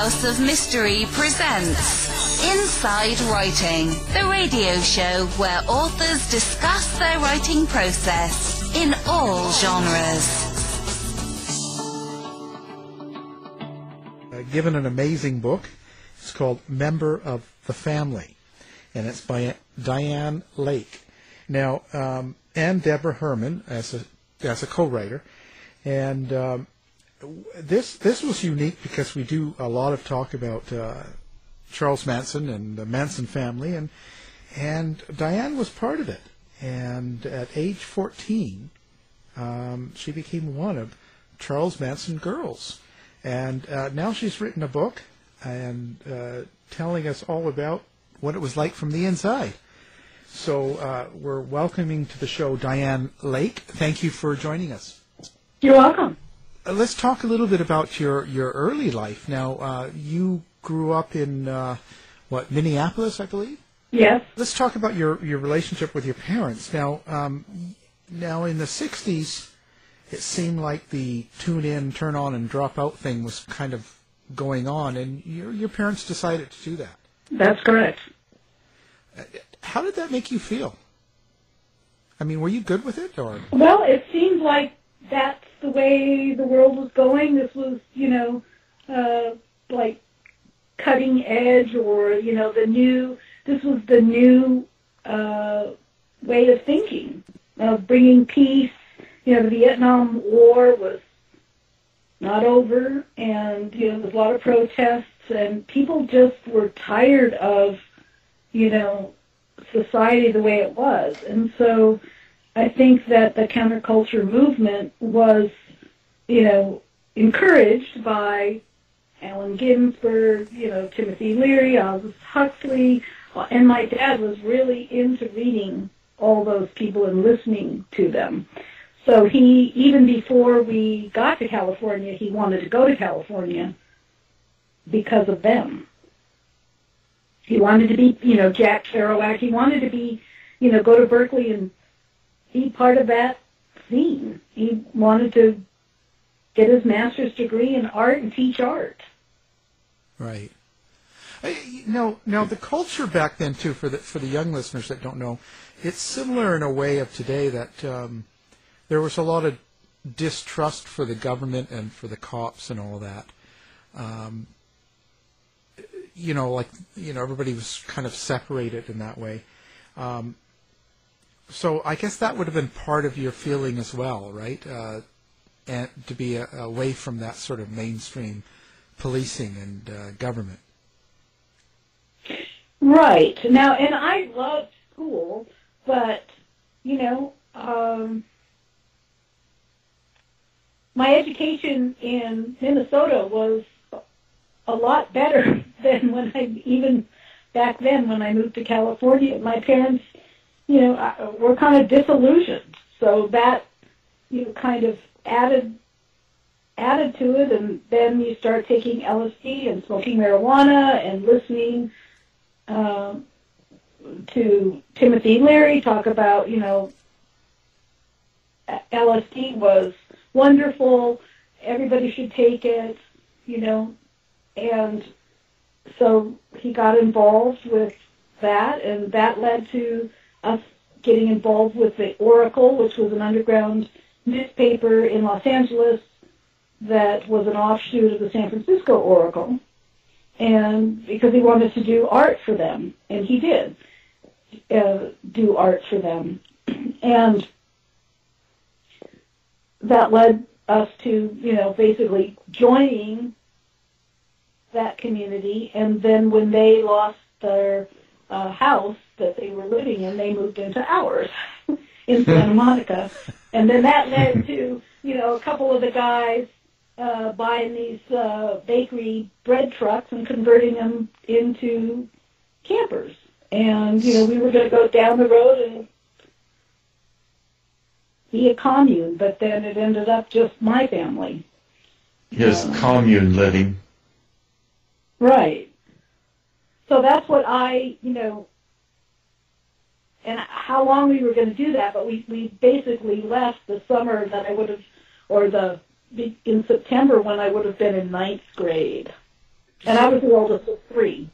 House of Mystery presents Inside Writing, the radio show where authors discuss their writing process in all genres. Uh, given an amazing book. It's called Member of the Family, and it's by Dianne Lake. Now, um, and Deborah Herman as a as a co-writer, and um, this this was unique because we do a lot of talk about uh, Charles Manson and the Manson family, and and Dianne was part of it. And at age 14, um, she became one of Charles Manson girls, and uh, now she's written a book and uh, telling us all about what it was like from the inside. So uh, we're welcoming to the show Dianne Lake. Thank you for joining us. You're welcome. Uh, let's talk a little bit about your, your early life. Now, uh, you grew up in, uh, what, Minneapolis, I believe? Yes. Let's talk about your, your relationship with your parents. Now, um, now in the 60s, it seemed like the tune in, turn on, and drop out thing was kind of going on, and your, your parents decided to do that. That's correct. How did that make you feel? I mean, were you good with it, or Well, it seemed like that's the way the world was going. This was, you know, uh, like cutting edge, or you know, the new. This was the new uh, way of thinking of bringing peace. You know, the Vietnam War was not over, and you know, there was a lot of protests, and people just were tired of, you know, society the way it was. And so I think that the counterculture movement was, you know, encouraged by Allen Ginsberg, you know, Timothy Leary, Aldous Huxley, uh, and my dad was really into reading all those people and listening to them. So he, even before we got to California, he wanted to go to California because of them. He wanted to be, you know, Jack Kerouac. He wanted to be, you know, go to Berkeley and be part of that scene. He wanted to get his master's degree in art and teach art. right? Uh, Now, now the culture back then too, for the for the young listeners that don't know, it's similar in a way of today that um, there was a lot of distrust for the government and for the cops and all that. Um, you know, like you know, everybody was kind of separated in that way. Um, so I guess that would have been part of your feeling as well, right? Uh, and to be uh, away from that sort of mainstream policing and uh, government. Right. Now, and I loved school, but, you know, um, my education in Minnesota was a lot better than when I even back then when I moved to California. My parents, you know, uh, were kind of disillusioned, so that you know kind of added added to it, and then you start taking LSD and smoking marijuana and listening um, to Timothy Leary talk about, you know, LSD was wonderful. Everybody should take it, you know, and so he got involved with that, and that led to us getting involved with the Oracle, which was an underground newspaper in Los Angeles that was an offshoot of the San Francisco Oracle. And because he wanted to do art for them, and he did uh, do art for them. And that led us to, you know, basically joining that community. And then when they lost their uh, house that they were living in, they moved into ours in Santa Monica. And then that led to, you know, a couple of the guys uh, buying these uh, bakery bread trucks and converting them into campers. And, you know, we were going to go down the road and be a commune, but then it ended up just my family. Yes, Um, commune living. Right. So that's what I, you know, and how long we were going to do that, but we, we basically left the summer that I would have, or the, in September when I would have been in ninth grade. and I was the oldest of three.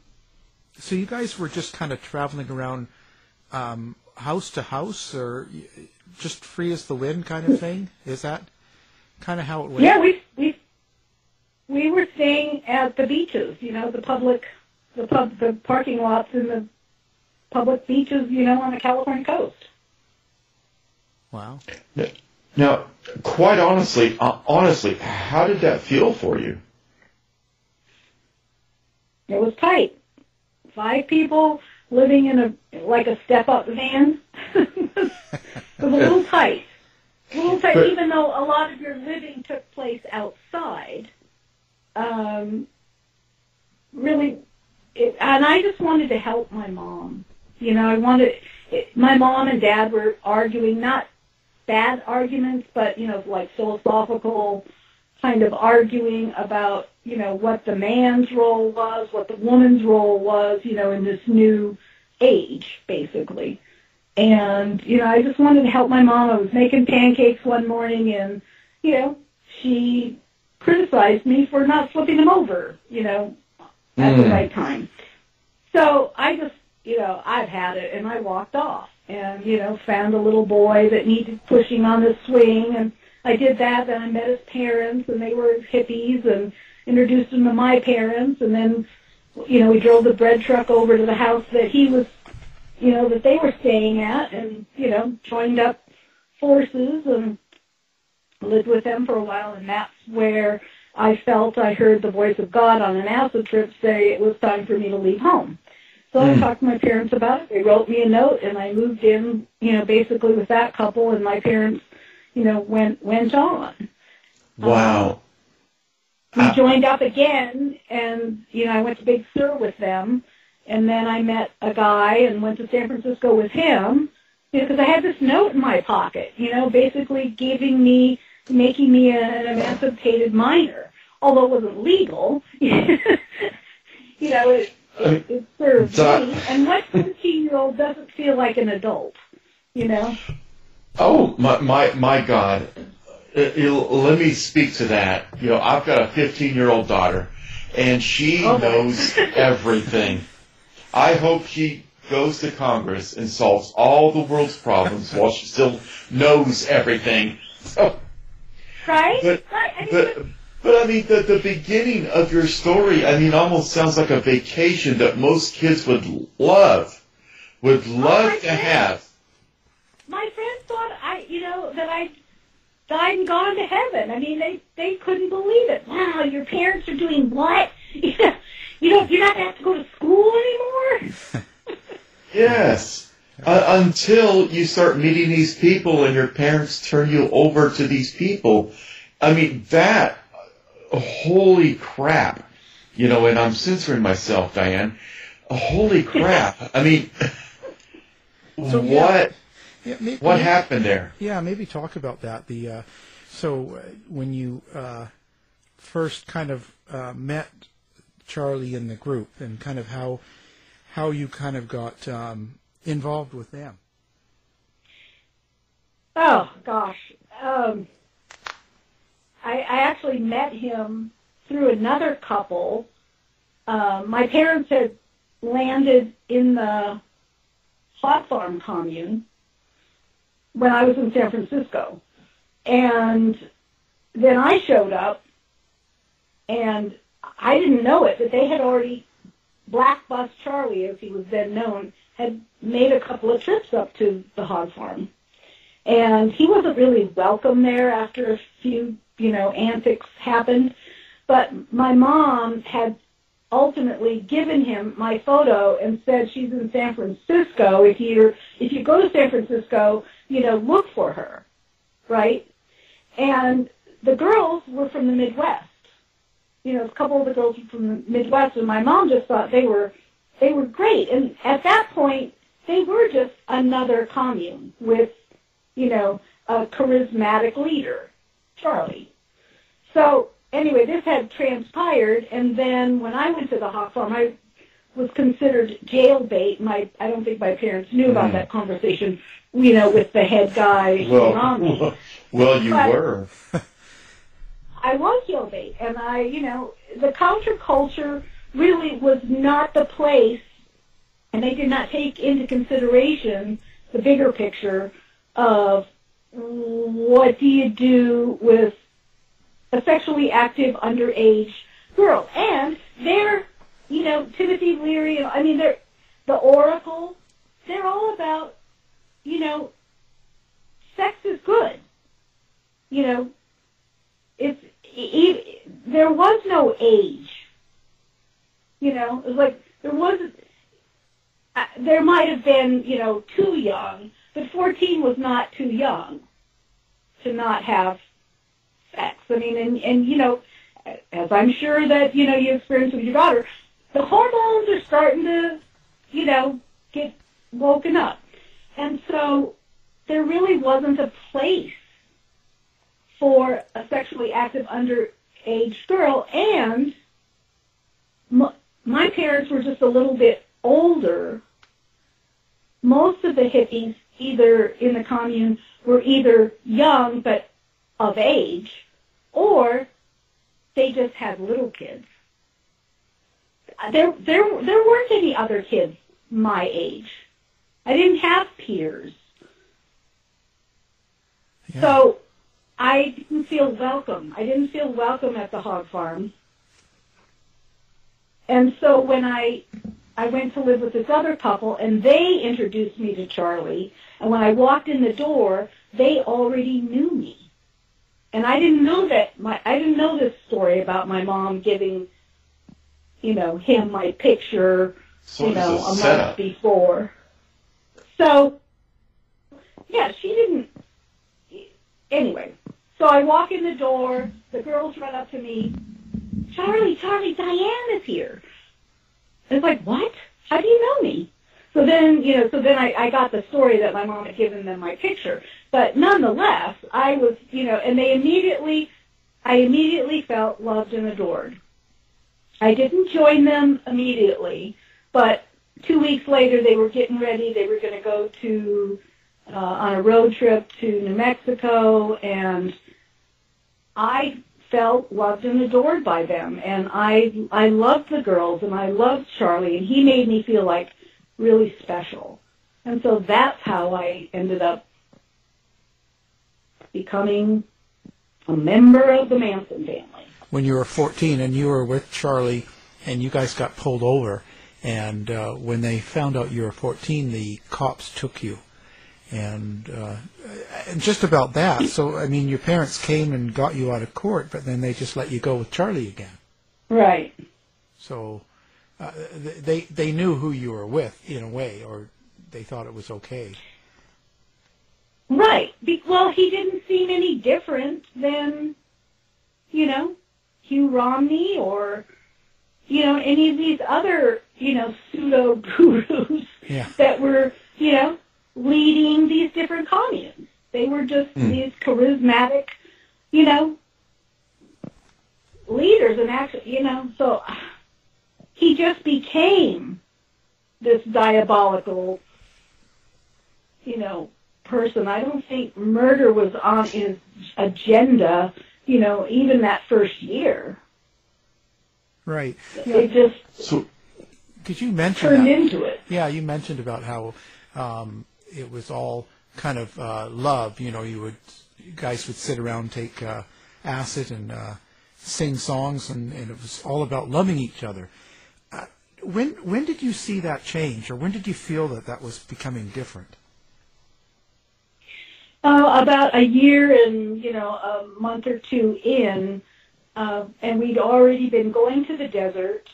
So you guys were just kind of traveling around um, house to house, or just free as the wind kind of thing? Is that kind of how it went? Yeah, we we we were staying at the beaches, you know, the public, the pub, the parking lots in the public beaches, you know, on the California coast. Wow. Now, quite honestly, uh, honestly, how did that feel for you? It was tight. Five people living in a like a step up van. it was a little tight. A little tight, But- even though a lot of your living took place outside. Um, really, it, and I just wanted to help my mom. You know, I wanted. It, my mom and dad were arguing, not bad arguments, but you know, like philosophical kind of arguing about, you know, what the man's role was, what the woman's role was, you know, in this new age, basically. And, you know, I just wanted to help my mom. I was making pancakes one morning and, you know, she criticized me for not flipping them over, you know, at the Mm. right time. So I just, you know, I've had it and I walked off and, you know, found a little boy that needed pushing on the swing and I did that. Then I met his parents, and they were hippies, and introduced him to my parents. And then, you know, we drove the bread truck over to the house that he was, you know, that they were staying at, and you know, joined up forces and lived with them for a while. And that's where I felt I heard the voice of God on an acid trip say it was time for me to leave home. So I Hmm. talked to my parents about it. They wrote me a note, and I moved in, you know, basically with that couple. And my parents you know, went went on. Wow. We Ah. joined up again, and you know, I went to Big Sur with them, and then I met a guy and went to San Francisco with him. You know, because I had this note in my pocket, you know, basically giving me, making me an emancipated minor, although it wasn't legal. you know, it, it, it served me. And what 14 year old doesn't feel like an adult? You know. Oh my my my God! Uh, let me speak to that. You know, I've got a 15 year old daughter, and she Oh, knows everything. I hope she goes to Congress and solves all the world's problems while she still knows everything. So, Right? but right. I mean, but but I mean the the beginning of your story. I mean, almost sounds like a vacation that most kids would love, would oh, love my to friend. have. my friends thought I, you know, that I died and gone to heaven. I mean, they they couldn't believe it. Wow, your parents are doing what? You know, you don't, you're not gonna have to go to school anymore. Yes. Uh, until you start meeting these people and your parents turn you over to these people. I mean, that, holy crap. You know, and I'm censoring myself, Dianne. Holy crap. I mean, So, yeah. what, Yeah, may- what happened there? Yeah, maybe talk about that. The uh, so uh, when you uh, first kind of uh, met Charlie in the group, and kind of how how you kind of got um, involved with them. Oh gosh, um, I, I actually met him through another couple. Um, my parents had landed in the Hog Farm commune when I was in San Francisco, and then I showed up, and I didn't know it, but they had already Black Bus Charlie, as he was then known, had made a couple of trips up to the hog farm and he wasn't really welcome there after a few, you know, antics happened. But my mom had ultimately given him my photo and said she's in San Francisco. If you if you go to San Francisco, you know, look for her, right? And the girls were from the Midwest. You know, a couple of the girls were from the Midwest, and my mom just thought they were they were great. And at that point, they were just another commune with you know, a charismatic leader, Charlie. So anyway, this had transpired, and then when I went to the hog farm, I was considered jailbait. My I don't think my parents knew about Mm. that conversation, you know, with the head guy. Well, well, you But- were. I was jail bait, and I, you know, the counterculture really was not the place, and they did not take into consideration the bigger picture of what do you do with a sexually active underage girl. And they're, you know, Timothy Leary, I mean, they're, the Oracle, they're all about, you know, sex is good. You know, it's, it, there was no age. You know, it was like, there was, uh, there might have been, you know, too young, but 14 was not too young to not have sex. I mean, and, and you know, as I'm sure that, you know, you experience with your daughter, the hormones are starting to, you know, get woken up. And so there really wasn't a place for a sexually active underage girl. And my, parents were just a little bit older. Most of the hippies, either in the commune, were either young but of age, or they just had little kids. Uh, there, there, there weren't any other kids my age. I didn't have peers. Yeah. So I didn't feel welcome. I didn't feel welcome at the hog farm. And so when I I went to live with this other couple and they introduced me to Charlie, and when I walked in the door, they already knew me. And I didn't know that my I didn't know this story about my mom giving you know, him my picture, So you know, a a month before. So yeah, she didn't anyway. So I walk in the door, the girls run up to me, Charlie, Charlie, Dianne is here. And it's like, what? How do you know me? So then, you know, so then I, I got the story that my mom had given them my picture. But nonetheless, I was, you know, and they immediately, I immediately felt loved and adored. I didn't join them immediately, but two weeks later they were getting ready. They were going to go to, uh, on a road trip to New Mexico and I felt loved and adored by them and I I loved the girls and I loved Charlie and he made me feel like really special. And so that's how I ended up becoming a member of the Manson family. when you were 14 and you were with Charlie and you guys got pulled over and uh, when they found out you were 14 the cops took you and uh, and just about that so I mean your parents came and got you out of court but then they just let you go with Charlie again Right. so uh, they they knew who you were with in a way or they thought it was okay Right. Be- well, he didn't seem any different than, you know, Hugh Romney or, you know, any of these other, you know, pseudo gurus yeah that were, you know, leading these different communes. Just these charismatic, you know, leaders and actually, you know, so he just became this diabolical, you know, person. I don't think murder was on his agenda, you know, even that first year. right It just So could you mention turned that into it. Yeah, you mentioned about how um, it was all kind of uh, love. You know, you would you guys would sit around, take uh, acid, and uh, sing songs, and, and it was all about loving each other. Uh, when when did you see that change, or when did you feel that that was becoming different? Uh, about a year and you know a month or two in, uh, and we'd already been going to the desert,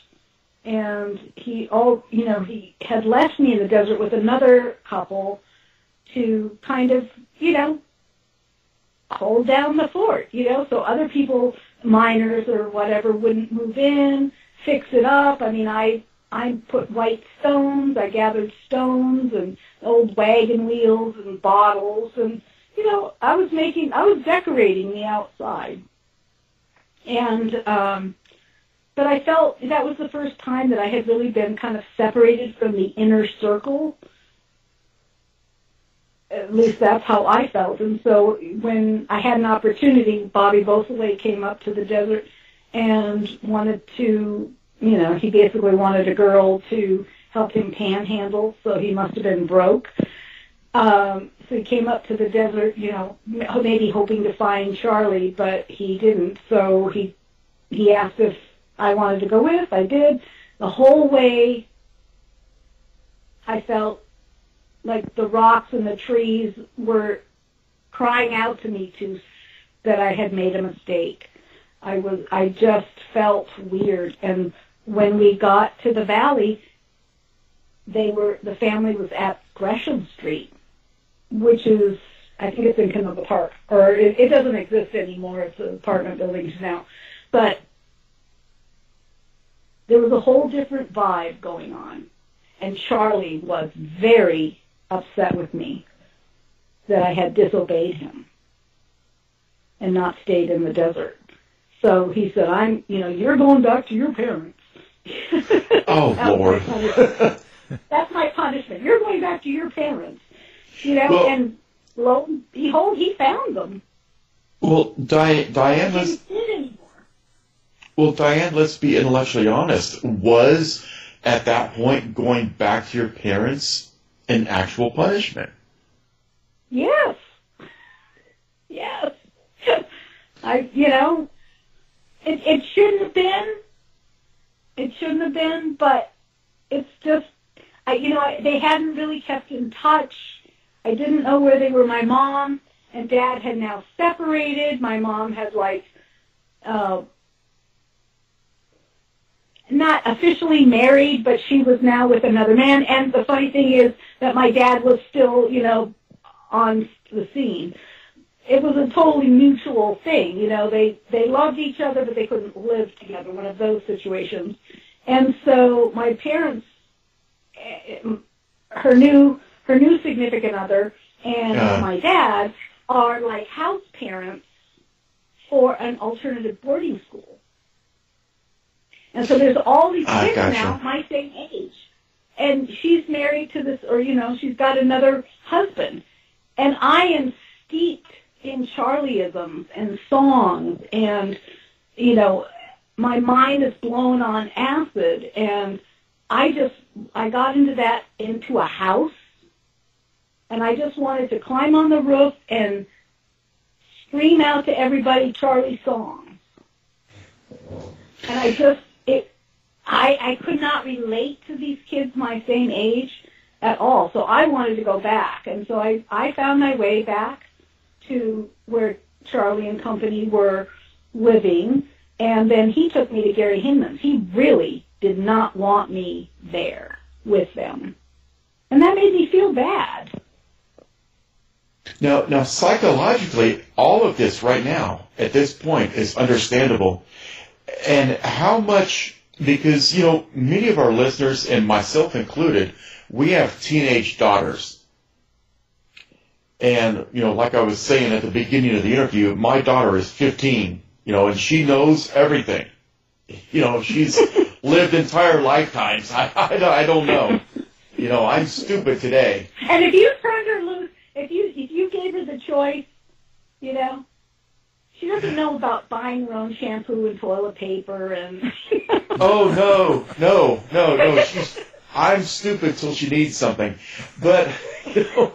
and he all you know he had left me in the desert with another couple to kind of you know hold down the fort, you know, so other people, miners or whatever, wouldn't move in, fix it up. I mean, I I put white stones, I gathered stones and old wagon wheels and bottles, and you know, I was making, I was decorating the outside, and um, but I felt that was the first time that I had really been kind of separated from the inner circle at least that's how I felt. And so when I had an opportunity, Bobby Beausoleil came up to the desert and wanted to, you know, he basically wanted a girl to help him panhandle, so he must have been broke. Um, so he came up to the desert, you know, maybe hoping to find Charlie, but he didn't. So he he asked if I wanted to go with. I did. The whole way, I felt like the rocks and the trees were crying out to me to that I had made a mistake. I was I just felt weird. And when we got to the valley they were the family was at Gresham Street which is I think it's in Canoga Park. Or it, it doesn't exist anymore. It's apartment buildings now. But there was a whole different vibe going on. And Charlie was very upset with me that I had disobeyed him and not stayed in the desert. So he said, I'm, you know, you're going back to your parents. oh, Lord. That's my punishment. You're going back to your parents. You know, well, and lo and behold, he found them. Well, Di- Dianne, let's, well, Dianne, let's be intellectually honest. Was at that point going back to your parents an actual punishment? Yes. Yes. I, you know, it, it shouldn't have been. It shouldn't have been, but it's just, I, you know, they hadn't really kept in touch. I didn't know where they were. My mom and dad had now separated. My mom had like, uh, not officially married, but she was now with another man. And the funny thing is that my dad was still, you know, on the scene it was a totally mutual thing. You know, they they loved each other, but they couldn't live together. One of those situations. And so my parents, eh, her new her new significant other, and yeah. my dad are like house parents for an alternative boarding school. And so there's all these kids gotcha. now my same age. And she's married to this, or, you know, she's got another husband. And I am steeped in Charlieisms and songs and, you know, my mind is blown on acid and I just, I got into that, into a house and I just wanted to climb on the roof and scream out to everybody Charlie songs. And I just, it, I, I could not relate to these kids my same age at all. So I wanted to go back. And so I, I found my way back to where Charlie and company were living, and then he took me to Gary Hinman's. He really did not want me there with them. And that made me feel bad. Now, now psychologically, all of this right now, at this point, is understandable. And how much, because, you know, many of our listeners, and myself included, we have teenage daughters. And, you know, like I was saying at the beginning of the interview, my daughter is 15, you know, and she knows everything. You know, she's lived entire lifetimes. I, I, I don't know. You know, I'm stupid today. And if you turned her loose, if you if you gave her the choice, you know, she doesn't know about buying her own shampoo and toilet paper and. oh no, no, no, no! She's I'm stupid till she needs something, but you know,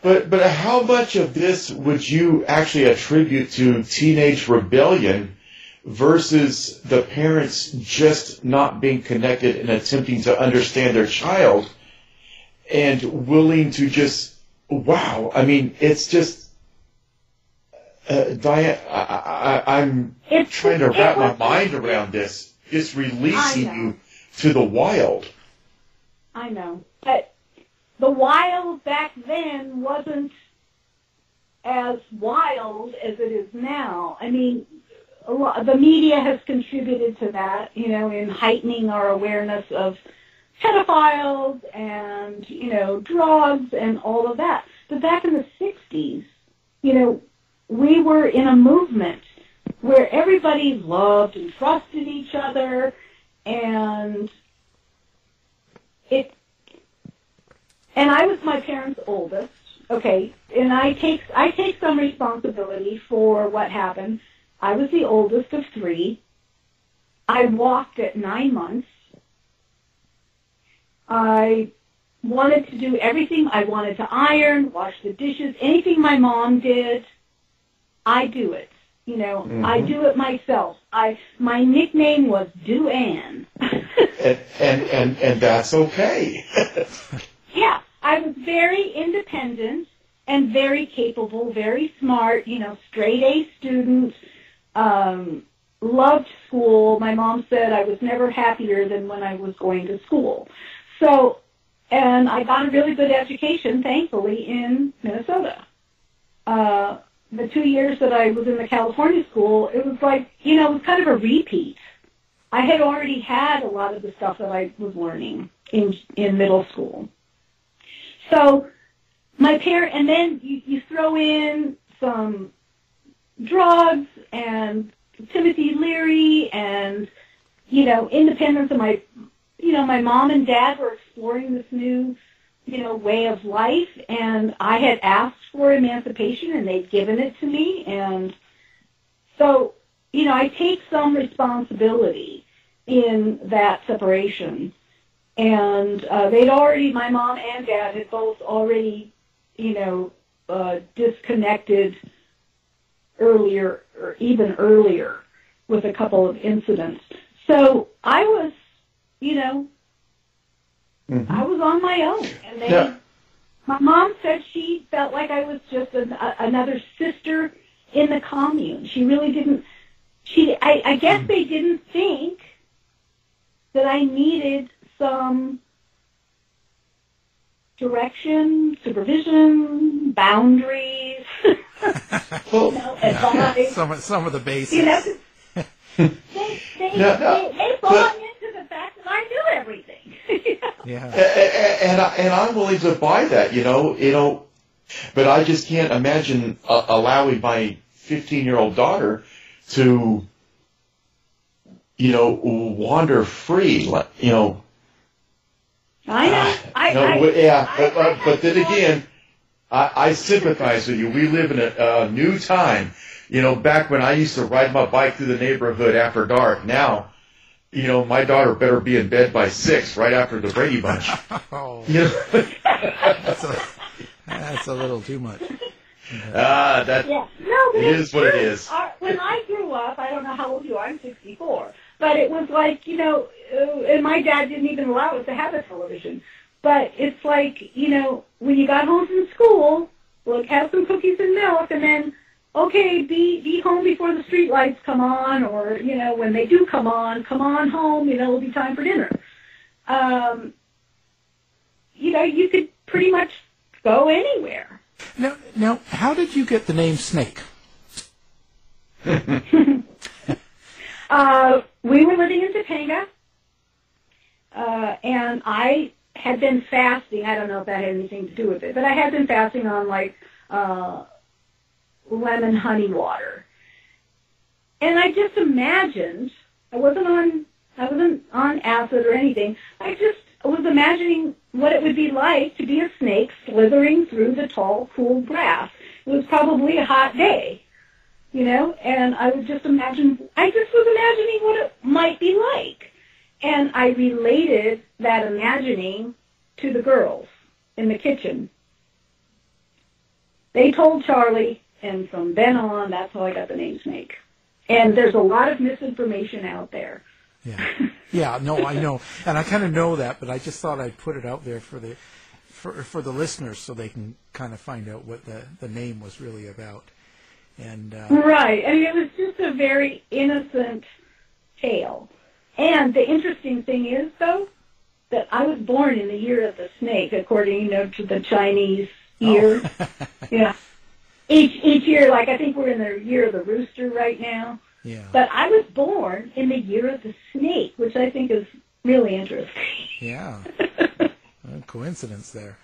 but but how much of this would you actually attribute to teenage rebellion versus the parents just not being connected and attempting to understand their child and willing to just wow I mean it's just uh, Dianne I, I, I'm it's, trying to wrap my mind around this. It's releasing you to the wild. I know. But the wild back then wasn't as wild as it is now. I mean, a lot, the media has contributed to that, you know, in heightening our awareness of pedophiles and, you know, drugs and all of that. But back in the 60s, you know, we were in a movement where everybody loved and trusted each other and it and I was my parents' oldest. Okay, and I take I take some responsibility for what happened. I was the oldest of three, I walked at nine months. I wanted to do everything. I wanted to iron, wash the dishes, anything my mom did, I do it. You know, mm-hmm. I do it myself. I my nickname was Do Ann. and, and and and that's okay. yeah, I was very independent and very capable, very smart. You know, straight A student. Um, loved school. My mom said I was never happier than when I was going to school. So, and I got a really good education, thankfully, in Minnesota. Uh, the two years that I was in the California school, it was like, you know, it was kind of a repeat. I had already had a lot of the stuff that I was learning in in middle school. So my parent, and then you, you throw in some drugs and Timothy Leary and you know independence of my you know my mom and dad were exploring this new you know, way of life. And I had asked for emancipation and they'd given it to me. And so, you know, I take some responsibility in that separation. And uh, they'd already, my mom and dad had both already, you know, uh, disconnected earlier, or even earlier, with a couple of incidents. So I was, you know, Mm-hmm. I was on my own, and they. Yeah. My mom said she felt like I was just an, a, another sister in the commune. She really didn't. She, I, I guess mm. they didn't think that I needed some direction, supervision, boundaries, you know, advice. some some of the basics. You know, they they, no, no, they, they bought into the fact that I knew everything. Yeah. And, I, and I'm willing to buy that, you know, you know, but I just can't imagine uh, allowing my 15 year old daughter to, you know, wander free, like, you know. I know. Uh, I, no, I, yeah, I, but, uh, but then again, I, I sympathize with you. We live in a, a new time. You know, back when I used to ride my bike through the neighborhood after dark. Now, you know, my daughter better be in bed by six, right after the Brady Bunch. oh, you know? that's, a, that's a little too much. Ah, that yeah. no, it is what it is. Our, when I grew up, I don't know how old you are. I'm 64, but it was like you know, uh, and my dad didn't even allow us to have a television. But it's like you know, when you got home from school, look, have some cookies and milk, and then okay, be be home before the street lights come on, or you know, when they do come on, come on home. You know, it'll be time for dinner. Um, you know, you could pretty much go anywhere. Now, now, how did you get the name Snake? uh, we were living in Topanga, uh, and I had been fasting. I don't know if that had anything to do with it, but I had been fasting on like uh, lemon honey water. And I just imagined, I wasn't on, I wasn't on acid or anything. I just was imagining what it would be like to be a snake slithering through the tall, cool grass. It was probably a hot day, you know, and I would just imagine, I just was imagining what it might be like. And I related that imagining to the girls in the kitchen. They told Charlie, and from then on, that's how I got the name Snake. And there's a lot of misinformation out there. Yeah, yeah, no, I know, and I kind of know that, but I just thought I'd put it out there for the for for the listeners so they can kind of find out what the the name was really about. And uh, right, I mean, it was just a very innocent tale. And the interesting thing is, though, that I was born in the year of the snake, according you know to the Chinese year. Oh. yeah each each year, like I think we're in the year of the rooster right now. Yeah. But I was born in the year of the snake, which I think is really interesting. Yeah. coincidence there.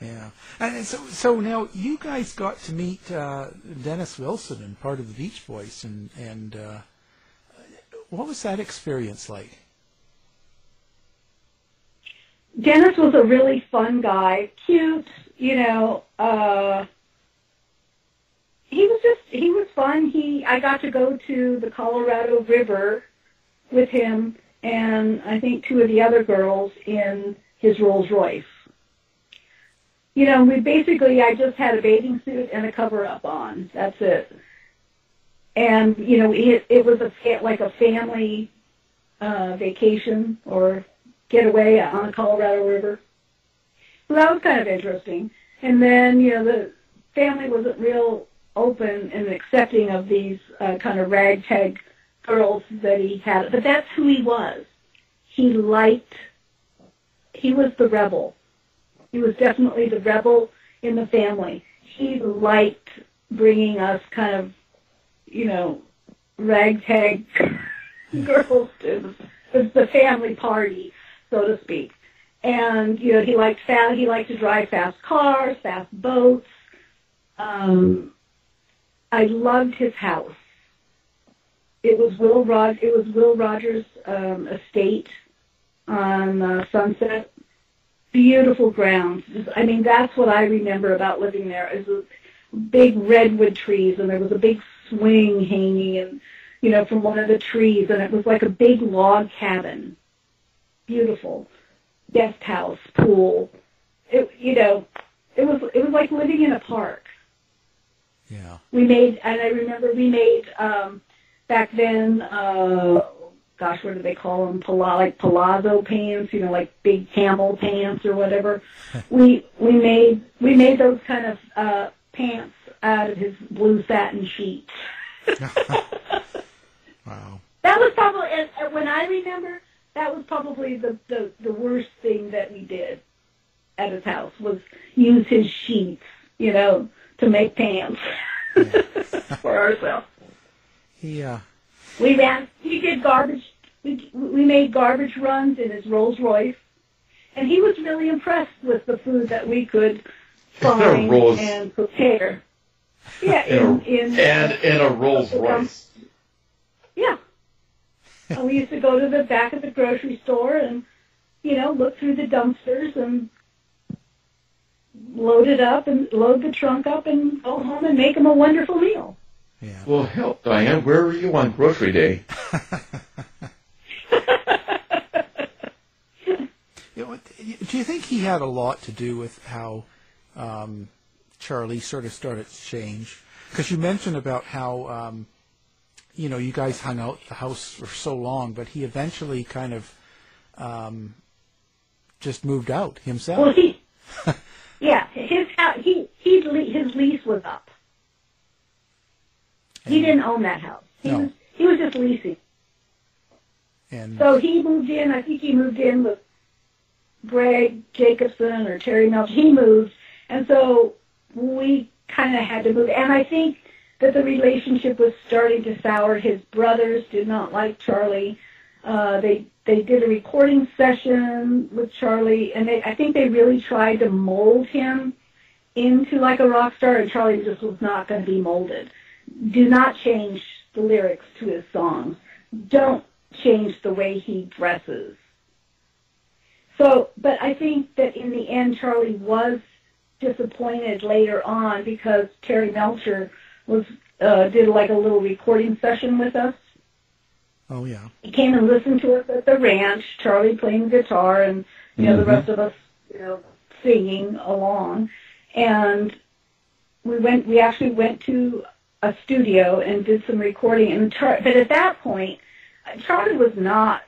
Yeah. And so so now you guys got to meet uh, Dennis Wilson and part of the Beach Boys and and uh, what was that experience like? Dennis was a really fun guy, cute, you know, uh he was just he was fun. He I got to go to the Colorado River with him and I think two of the other girls in his Rolls Royce. You know, we basically, I just had a bathing suit and a cover up on. That's it. And, you know, it, it was a, like a family uh, vacation or getaway on the Colorado River. So that was kind of interesting. And then, you know, the family wasn't real open and accepting of these uh, kind of ragtag girls that he had. But that's who he was. He liked, he was the rebel. He was definitely the rebel in the family. He liked bringing us kind of, you know, ragtag girls to the family party, so to speak. And you know, he liked fast. He liked to drive fast cars, fast boats. Um, I loved his house. It was Will Rod. It was Will Rogers' um, estate on uh, Sunset. Beautiful grounds. I mean, that's what I remember about living there. Is big redwood trees, and there was a big swing hanging, and you know, from one of the trees, and it was like a big log cabin. Beautiful guest house, pool. It, you know, it was it was like living in a park. Yeah. We made, and I remember we made um, back then. Uh, gosh, what do they call them? Pala- like palazzo pants, you know, like big camel pants or whatever. we we made we made those kind of uh, pants out of his blue satin sheets. wow. That was probably when I remember. That was probably the, the the worst thing that we did at his house was use his sheets, you know, to make pants for ourselves. Yeah. uh We ran. We did garbage. We we made garbage runs in his Rolls Royce, and he was really impressed with the food that we could find Rolls- and prepare. Yeah, In a, in, in and in a Rolls Royce. yeah. and we used to go to the back of the grocery store and, you know, look through the dumpsters and load it up and load the trunk up and go home and make him a wonderful meal. yeah. Well, help, Dianne. Where were you on grocery day? You know, do you think he had a lot to do with how um, Charlie sort of started to change? Because you mentioned about how um, you know you guys hung out the house for so long, but he eventually kind of um, just moved out himself. Well, he, yeah, his house, he, he, his lease was up. He didn't own that house. He No. was, he was just leasing. and So he moved in. I think he moved in with Gregg Jakobson or Terry Melch. He moved, and so we kind of had to move. And I think that the relationship was starting to sour. His brothers did not like Charlie. Uh, they they did a recording session with Charlie, and they, I think they really tried to mold him into like a rock star, and Charlie just was not going to be molded. Do not change the lyrics to his songs. Don't change the way he dresses. So, but I think that in the end, Charlie was disappointed later on because Terry Melcher was uh, did like a little recording session with us. Oh yeah, He came and listened to us at the ranch. Charlie playing guitar, and you know the mm-hmm. rest of us, you know, singing along. And we went. We actually went to a studio and did some recording. And Char- but at that point, Charlie was not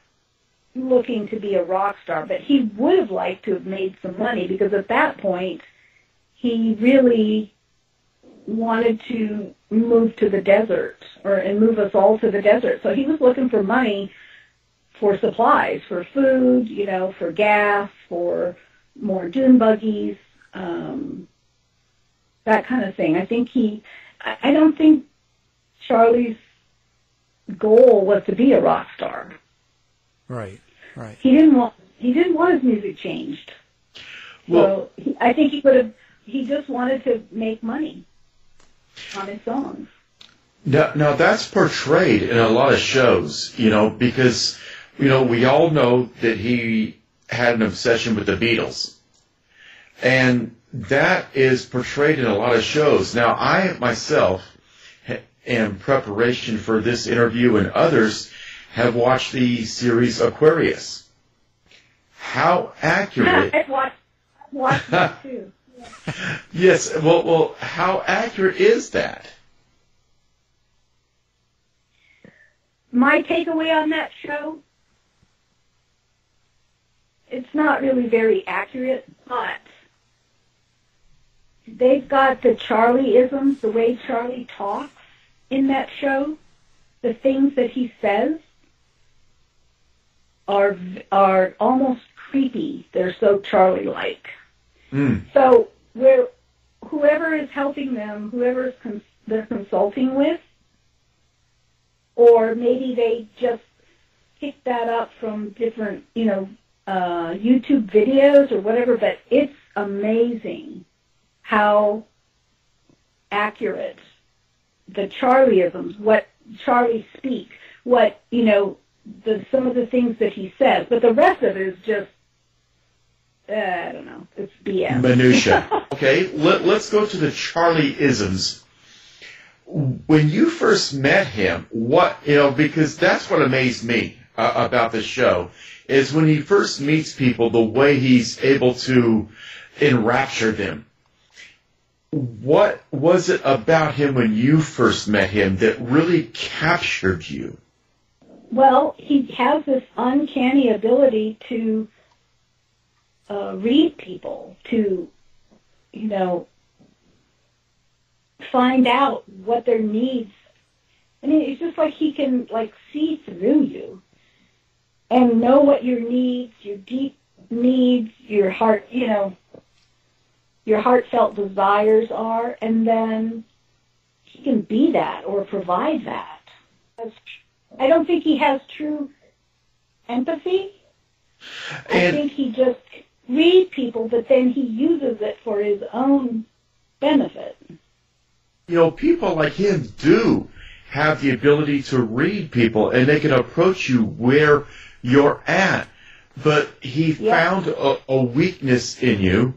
looking to be a rock star, but he would have liked to have made some money because at that point, he really wanted to move to the desert or and move us all to the desert. So he was looking for money for supplies, for food, you know, for gas, for more dune buggies, um, that kind of thing. I think he, I don't think Charlie's goal was to be a rock star. right, right. He didn't want he didn't want his music changed. Well- so he, I think he would have. He just wanted to make money on his songs. Now, now that's portrayed in a lot of shows, you know, because, you know, we all know that he had an obsession with the Beatles. And that is portrayed in a lot of shows. Now, I myself, in preparation for this interview and others, have watched the series Aquarius. How accurate? I've watched, I've watched that too. yes. Well, well, how accurate is that? My takeaway on that show, it's not really very accurate, but they've got the Charlie-isms, the way Charlie talks in that show, the things that he says are are almost creepy. They're so Charlie-like. Mm. So where whoever is helping them, whoever cons- they're consulting with, or maybe they just picked that up from different, you know, uh, YouTube videos or whatever. But it's amazing how accurate the Charlieisms, what Charlie speaks, what you know, the some of the things that he says. But the rest of it is just uh, I don't know. It's BS. Minutia. okay, let, let's go to the Charlie isms. When you first met him, what you know, because that's what amazed me uh, about the show is when he first meets people, the way he's able to enrapture them. What was it about him when you first met him that really captured you? Well, he has this uncanny ability to uh, read people, to, you know, find out what their needs. I mean, it's just like he can like see through you and know what your needs, your deep needs, your heart, you know, your heartfelt desires are, and then he can be that or provide that. I don't think he has true empathy. And- I think he just reads people, but then he uses it for his own benefit. you know, people like him do have the ability to read people and they can approach you where you're at. But he Yeah. found a, a weakness in you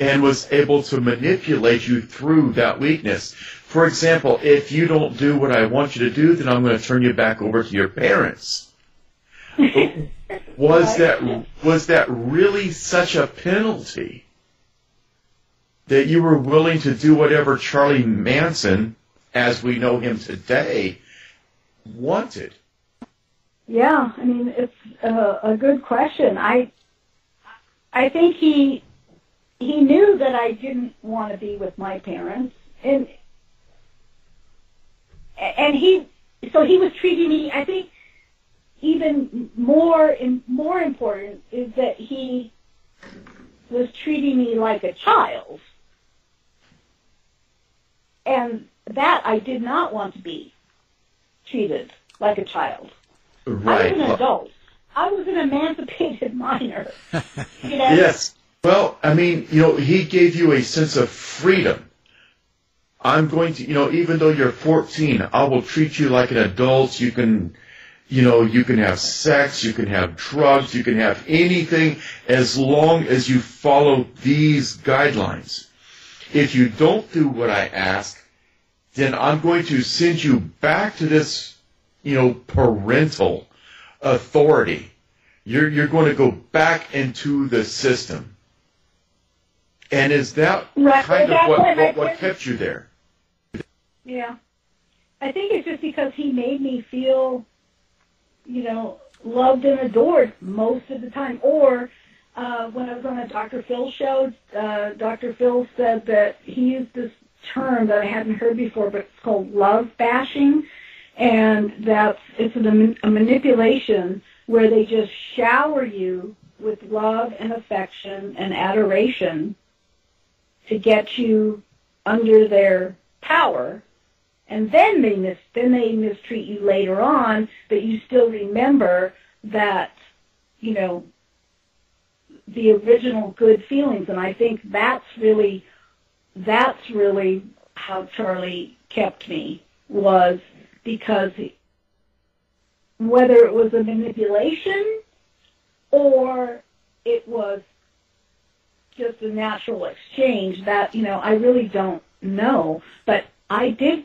and was able to manipulate you through that weakness. For example, if you don't do what I want you to do, then I'm going to turn you back over to your parents. was that was that really such a penalty? that you were willing to do whatever Charlie Manson, as we know him today, wanted. Yeah, I mean it's a, a good question. I I think he he knew that I didn't want to be with my parents, and and he so he was treating me. I think even more and more important is that he was treating me like a child, and that I did not want to be treated like a child. I was Right. an adult. I was an emancipated minor. You know? Yes. Well, I mean, you know, he gave you a sense of freedom. I'm going to, you know, even though you're 14, I will treat you like an adult. You can, you know, you can have sex, you can have drugs, you can have anything as long as you follow these guidelines. If you don't do what I ask, then I'm going to send you back to this, you know, parental authority. You're, you're going to go back into the system. And is that Right, kind of what what, what kept you there? Yeah. I think it's just because he made me feel, you know, loved and adored most of the time. Or uh, when I was on a Dr. Phil show, uh, Dr. Phil said that he used this term that I hadn't heard before, but it's called love bashing, and that's it's a, a manipulation where they just shower you with love and affection and adoration to get you under their power and then they mis then they mistreat you later on, but you still remember that you know the original good feelings, and I think that's really that's really how Charlie kept me was because he, whether it was a manipulation or it was just a natural exchange that you know I really don't know, but I did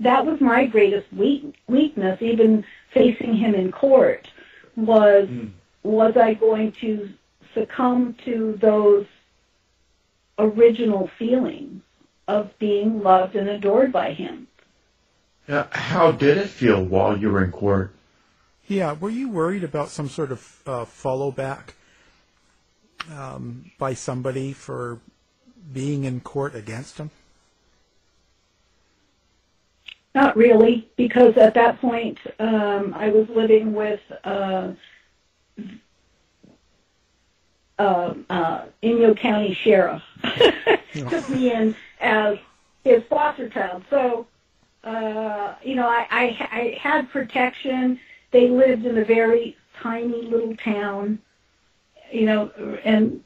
that was my greatest weak, weakness, even facing him in court was was I going to succumb to those original feelings of being loved and adored by him? Now, how did it feel while you were in court? Yeah, were you worried about some sort of uh, follow back um, by somebody for being in court against him? Not really, because at that point um, I was living with uh, uh, uh, Inyo County Sheriff. Took me in as his foster child. So, uh, you know, I, I, I had protection. They lived in a very tiny little town, you know, and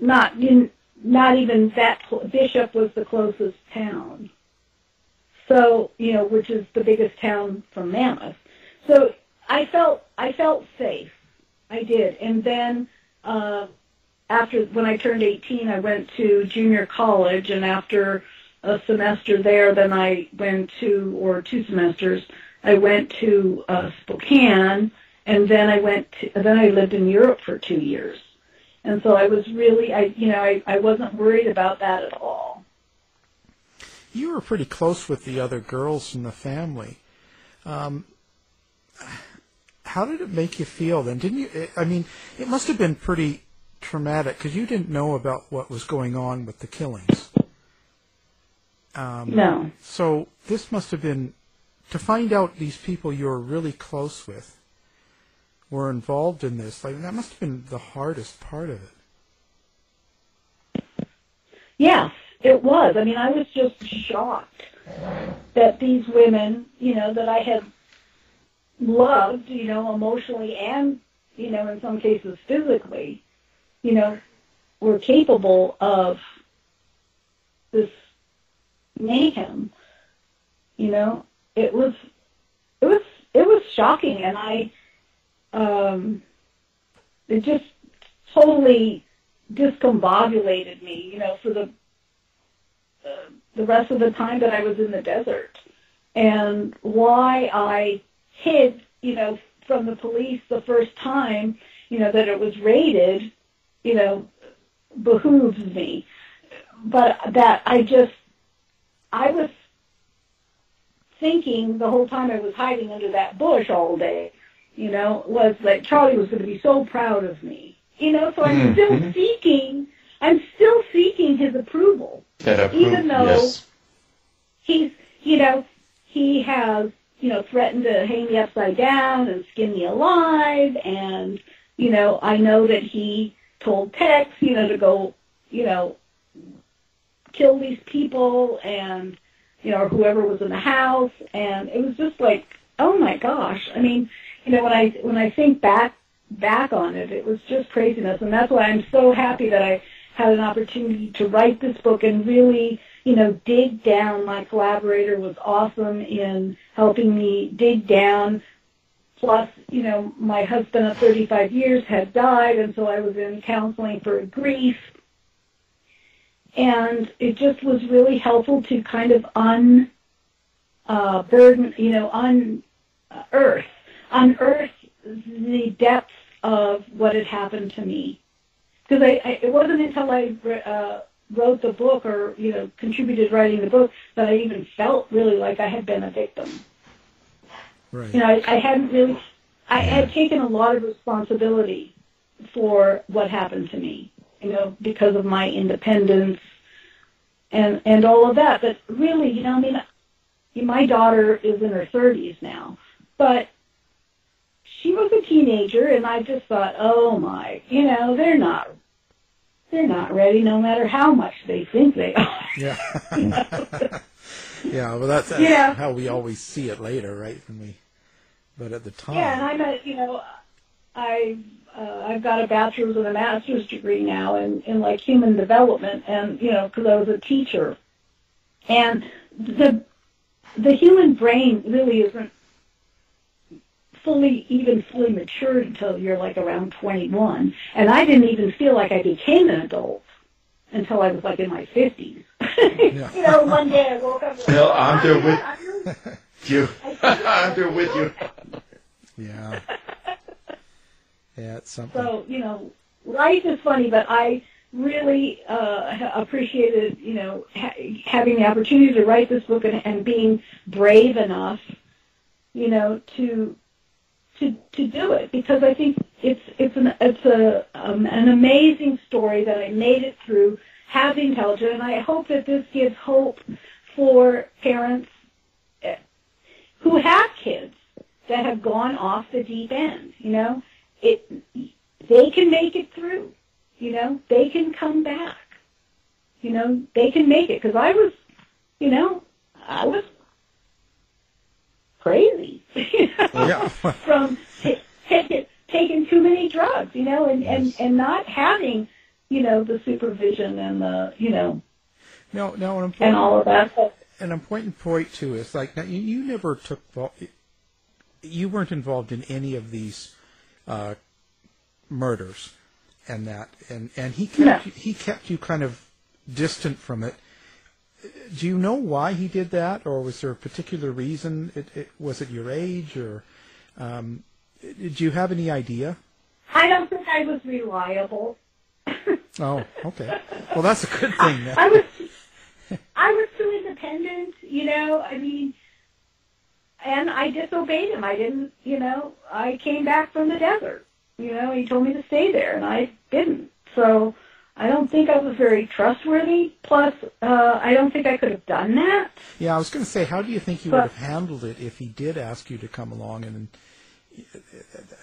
not in, not even that. Bishop was the closest town. So, you know, which is the biggest town from Mammoth. So I felt I felt safe. I did. And then uh after when I turned 18, I went to junior college and after a semester there, then I went to or two semesters, I went to uh Spokane and then I went to, then I lived in Europe for 2 years. And so I was really I you know, I I wasn't worried about that at all. You were pretty close with the other girls in the family. Um, how did it make you feel then? Didn't you? I mean, it must have been pretty traumatic because you didn't know about what was going on with the killings. Um, No. So this must have been to find out these people you were really close with were involved in this. Like that must have been the hardest part of it. Yes, it was. I mean, I was just shocked that these women, you know, that I had loved, you know, emotionally and, you know, in some cases physically, you know, were capable of this mayhem. You know, it was, it was, it was shocking, and I, um, it just totally discombobulated me, you know, for the the rest of the time that I was in the desert, and why I hid, you know, from the police the first time, you know, that it was raided, you know, behooves me, but that I just I was thinking the whole time I was hiding under that bush all day, you know, was that Charlie was going to be so proud of me. You know, so I'm still Mhm. seeking, I'm still seeking his approval. That Even though- yes. He's, you know, he has, you know, threatened to hang me upside down and skin me alive. And, you know, I know that he told Tex, you know, to go, you know, kill these people and, you know, or whoever was in the house. And it was just like, oh my gosh. I mean, you know, when I, when I think back, back on it, it was just craziness. And that's why I'm so happy that I had an opportunity to write this book and really, you know, dig down. My collaborator was awesome in helping me dig down. Plus, you know, my husband of 35 years had died, and so I was in counseling for grief. And it just was really helpful to kind of un, uh, burden, you know, unearth, unearth the depths of what had happened to me. Because I, I, it wasn't until I uh, wrote the book or, you know, contributed writing the book that I even felt really like I had been a victim. Right. You know, I, I hadn't really, I had taken a lot of responsibility for what happened to me, you know, because of my independence and, and all of that. But really, you know, I mean, my daughter is in her 30s now, but she was a teenager and I just thought, oh my, you know, they're not, they're not ready no matter how much they think they are. Yeah. You know? yeah. Well, that's, that's Yeah. how we always see it later, right? When we, but at the time. Yeah, and I'm a, you know, I uh, I've got a bachelor's and a master's degree now in in like human development, and you know, because I was a teacher, and the the human brain really isn't fully even fully matured until you're like around 21, and I didn't even feel like I became an adult until I was like in my 50s. Yeah. you know, one day I woke up. and Well, I'm there with- I'm you. I'm there with you. Yeah. Yeah, it's something. So, you know, life is funny, but I really uh, appreciated, you know, ha- having the opportunity to write this book and, and being brave enough, you know, to to to do it because I think it's it's an it's a um, an amazing story that I made it through, the intelligence, and I hope that this gives hope for parents eh, who have kids that have gone off the deep end. You know, it they can make it through. You know, they can come back. You know, they can make it because I was, you know, I was crazy. you know, Yeah. from t- taking taking too many drugs, you know, and, and, and not having, you know, the supervision and the, you know, No, no, an and all of that. An important point too is like now you, you never took you weren't involved in any of these uh, murders and that and and he kept No. you, he kept you kind of distant from it. Do you know why he did that, or was there a particular reason? It, it, was it your age, or um, did you have any idea? I don't think I was reliable. Oh, okay. Well, that's a good thing. then. I was I was too independent, you know. I mean, and I disobeyed him. I didn't, you know. I came back from the desert. You know, he told me to stay there, and I didn't. So I don't think I was very trustworthy. Plus, uh, I don't think I could have done that. Yeah, I was going to say, how do you think you But- would have handled it if he did ask you to come along? And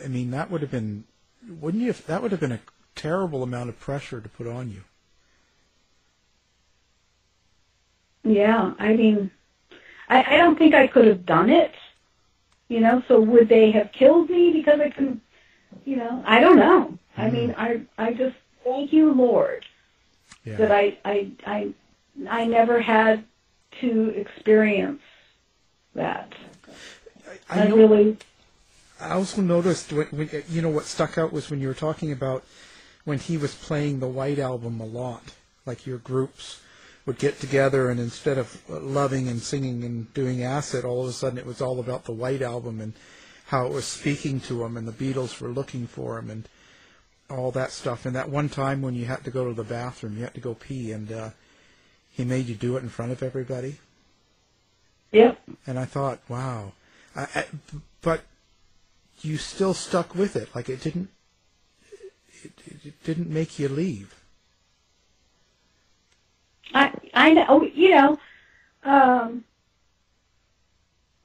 I mean, that would have been, wouldn't you? That would have been a terrible amount of pressure to put on you. Yeah, I mean, I, I don't think I could have done it. You know, so would they have killed me because I couldn't? You know, I don't know. I mean, I I just thank you, Lord, that I I I I never had to experience that. I, I, know, really I also noticed when, when you know what stuck out was when you were talking about when he was playing the White Album a lot, like your groups would get together and instead of loving and singing and doing acid, all of a sudden it was all about the White Album and how it was speaking to him and the Beatles were looking for him and all that stuff. And that one time when you had to go to the bathroom, you had to go pee, and uh, he made you do it in front of everybody. yep. And I thought, wow, I, I, but you still stuck with it. Like it didn't, it, it didn't make you leave. I I know you know, um,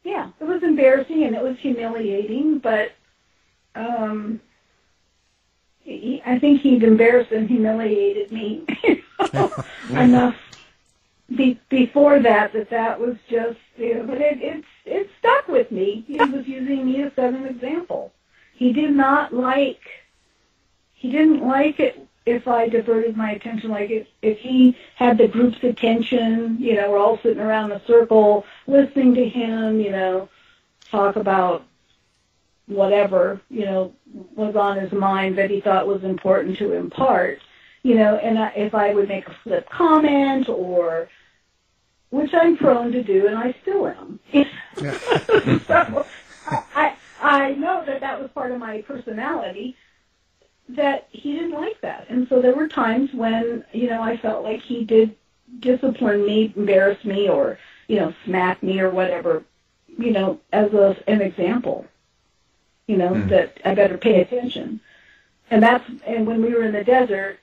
yeah, it was embarrassing and it was humiliating, but um, he, I think he'd embarrassed and humiliated me you know, enough be, before that that that was just you know, but it it it stuck with me. He was using me as an example. He did not like he didn't like it if I diverted my attention, like if, if he had the group's attention, you know, we're all sitting around in a circle listening to him, you know, talk about whatever, you know, was on his mind that he thought was important to impart, you know, and I, if I would make a flip comment or, which I'm prone to do, and I still am. so I, I know that that was part of my personality that he didn't like that. And so there were times when, you know, I felt like he did discipline me, embarrass me, or, you know, smack me or whatever, you know, as a, an example, you know, Mm. that I better pay attention. And that's, and when we were in the desert,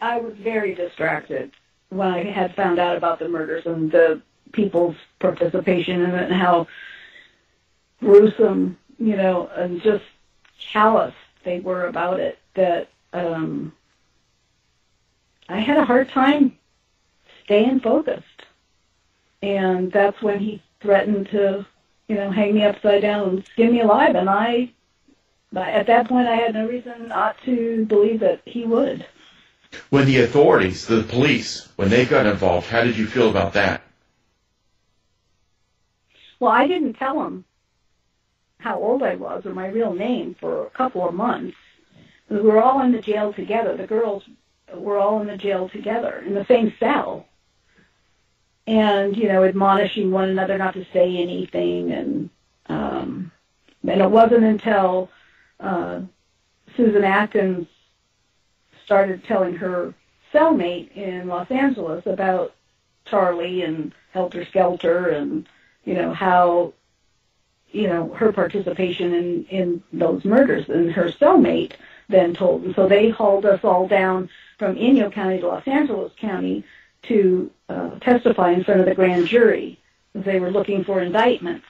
I was very distracted when I had found out about the murders and the people's participation in it and how gruesome, you know, and just callous they were about it that um, I had a hard time staying focused. And that's when he threatened to, you know, hang me upside down and skin me alive. And I, but at that point, I had no reason not to believe that he would. When the authorities, the police, when they got involved, how did you feel about that? Well, I didn't tell them how old I was or my real name for a couple of months. We were all in the jail together. The girls were all in the jail together in the same cell. And you know, admonishing one another not to say anything, and um, and it wasn't until uh, Susan Atkins started telling her cellmate in Los Angeles about Charlie and Helter Skelter and you know how you know her participation in in those murders. And her cellmate then told and so they hauled us all down from Inyo County to Los Angeles County to uh, testify in front of the grand jury. They were looking for indictments.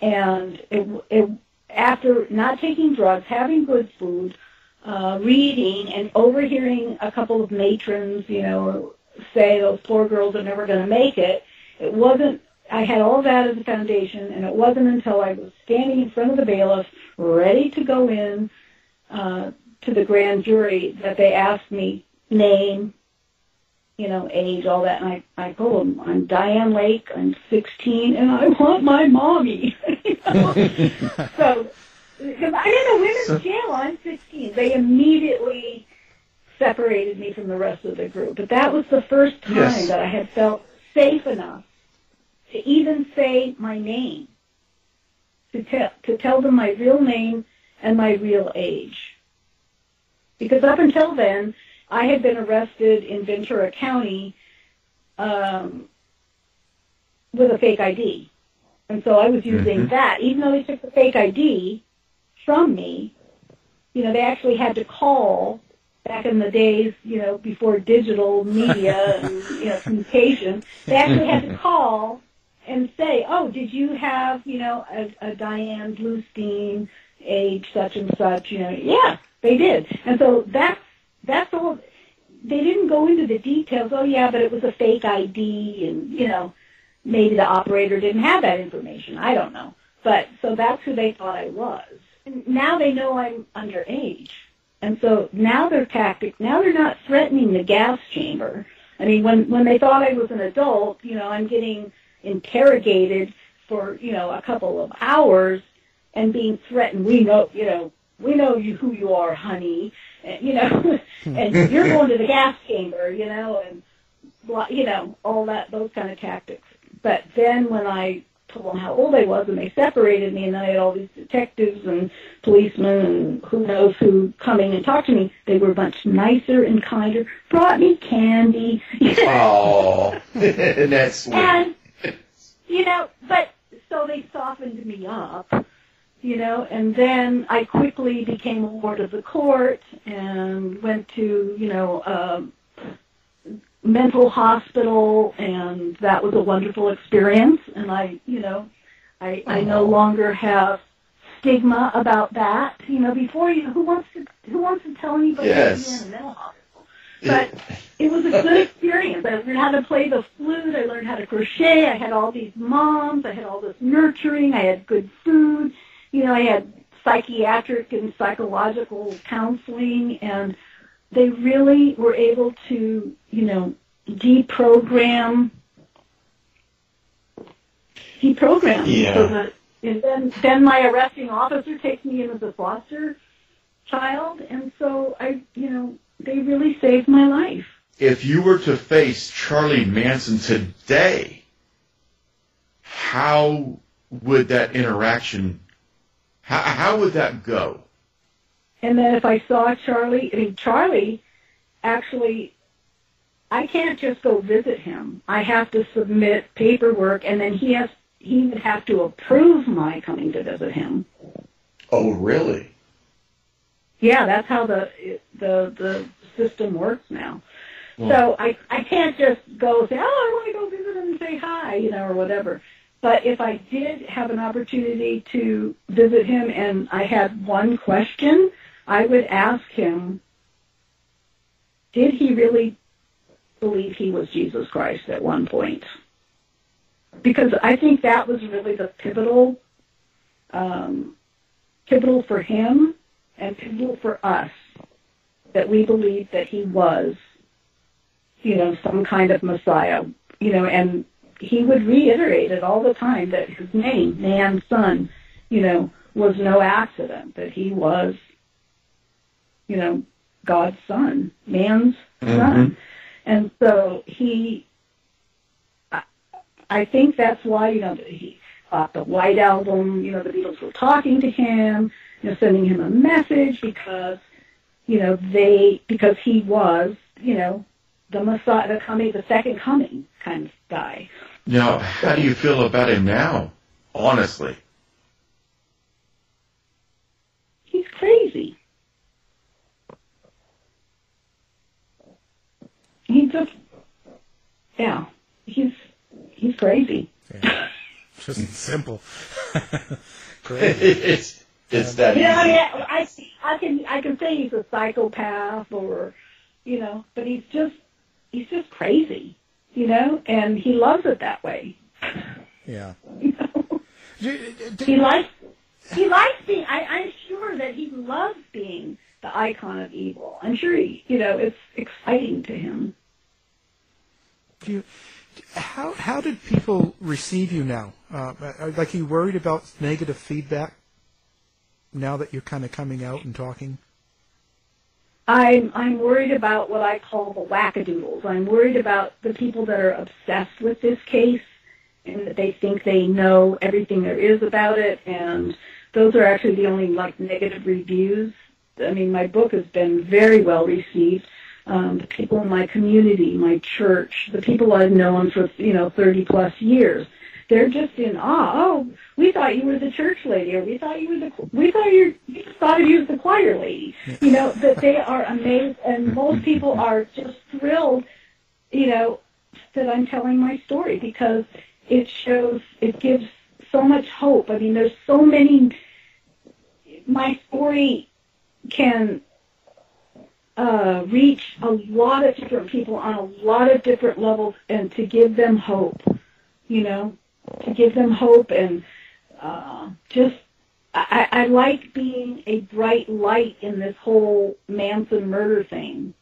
And it, it after not taking drugs having good food uh, reading and overhearing a couple of matrons you know say those poor girls are never going to make it it wasn't I had all that as a foundation, and it wasn't until I was standing in front of the bailiff, ready to go in uh, to the grand jury, that they asked me name, you know, age, all that, and I, I told them I'm Dianne Lake, I'm 16, and I want my mommy. you know? so, because I'm in a women's jail, I'm 16. They immediately separated me from the rest of the group, but that was the first time yes. that I had felt safe enough to even say my name, to, tell to tell them my real name and my real age. Because up until then, I had been arrested in Ventura County um, with a fake ID. And so I was using mm-hmm. that. Even though they took the fake ID from me, you know, they actually had to call back in the days, you know, before digital media and, you know, communication. They actually had to call and say, oh, did you have, you know, a, a Diane Bluestein, age such and such, you know, yeah, they did. And so that's, that's all, they didn't go into the details, oh yeah, but it was a fake ID and, you know, maybe the operator didn't have that information. I don't know. But, so that's who they thought I was. And now they know I'm underage. And so now their tactic, now they're not threatening the gas chamber. I mean, when, when they thought I was an adult, you know, I'm getting interrogated for you know a couple of hours and being threatened. We know you know we know you who you are, honey, and, you know, and you're going to the gas chamber, you know, and you know all that those kind of tactics. But then when I told them how old I was and they separated me and I had all these detectives and policemen and who knows who coming and talk to me, they were much nicer and kinder, brought me candy. Oh, that's sweet. And you know, but so they softened me up, you know, and then I quickly became a ward of the court and went to, you know, a mental hospital, and that was a wonderful experience. And I, you know, I, I no longer have stigma about that. You know, before you, who wants to who wants to tell anybody yes. in a mental hospital? But it was a good experience. I learned how to play the flute. I learned how to crochet. I had all these moms. I had all this nurturing. I had good food. You know, I had psychiatric and psychological counseling, and they really were able to, you know, deprogram, deprogram. Yeah. So that, and then, then my arresting officer takes me in as a foster child, and so I, you know, they really saved my life. If you were to face Charlie Manson today, how would that interaction, how, how would that go? And then if I saw Charlie, I mean, Charlie actually, I can't just go visit him. I have to submit paperwork, and then he has he would have to approve my coming to visit him. Oh, really? Yeah, that's how the the the system works now. Well, so I I can't just go say, oh, I want to go visit him and say hi, you know, or whatever. But if I did have an opportunity to visit him and I had one question, I would ask him, did he really believe he was Jesus Christ at one point? Because I think that was really the pivotal, um, pivotal for him and pivotal for us that we believed that he was, you know, some kind of Messiah, you know, and he would reiterate it all the time that his name, man's son, you know, was no accident, that he was, you know, God's son, man's mm-hmm. son. And so he, I think that's why you know he bought the White Album. You know, the Beatles were talking to him, you know, sending him a message because you know they because he was you know the Messiah, the coming, the second coming kind of guy. Now, how do you feel about him now? Honestly. He's crazy. He just, yeah, he's he's crazy. Yeah. Just simple. Great. it's it's that Yeah, easy. yeah. I I can I can say he's a psychopath or, you know, but he's just he's just crazy, you know, and he loves it that way. Yeah. You know? Do- do- He likes he likes being. I, I'm sure that he loves being the icon of evil. I'm sure he, you know, it's exciting to him. do you, how how did people receive you now? Uh, like, are you worried about negative feedback now that you're kind of coming out and talking? I'm I'm worried about what I call the wackadoodles. I'm worried about the people that are obsessed with this case and that they think they know everything there is about it and those are actually the only like negative reviews. I mean my book has been very well received. Um, the people in my community, my church, the people I've known for you know 30 plus years, they're just in awe. Oh, we thought you were the church lady, or we thought you were the we thought you you just thought of you as the choir lady. You know that they are amazed, and most people are just thrilled. You know that I'm telling my story because it shows it gives so much hope. I mean, there's so many. My story can uh, reach a lot of different people on a lot of different levels, and to give them hope. You know, to give them hope and uh, just I, I like being a bright light in this whole Manson murder thing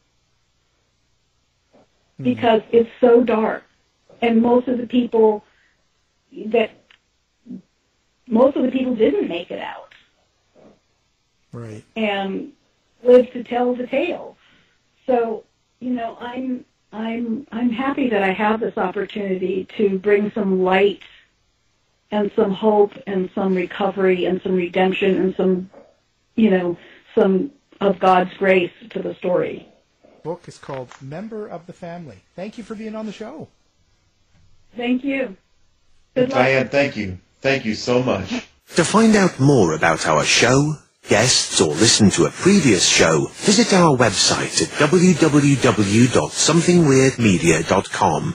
because it's so dark, and most of the people that most of the people didn't make it out Right. and live to tell the tale. So, you know, I'm I'm I'm happy that I have this opportunity to bring some light and some hope and some recovery and some redemption and some you know, some of God's grace to the story. Book is called Member of the Family. Thank you for being on the show. Thank you. Good luck. Dianne, thank you. Thank you so much. To find out more about our show, guests, or listen to a previous show, visit our website at www.somethingweirdmedia.com.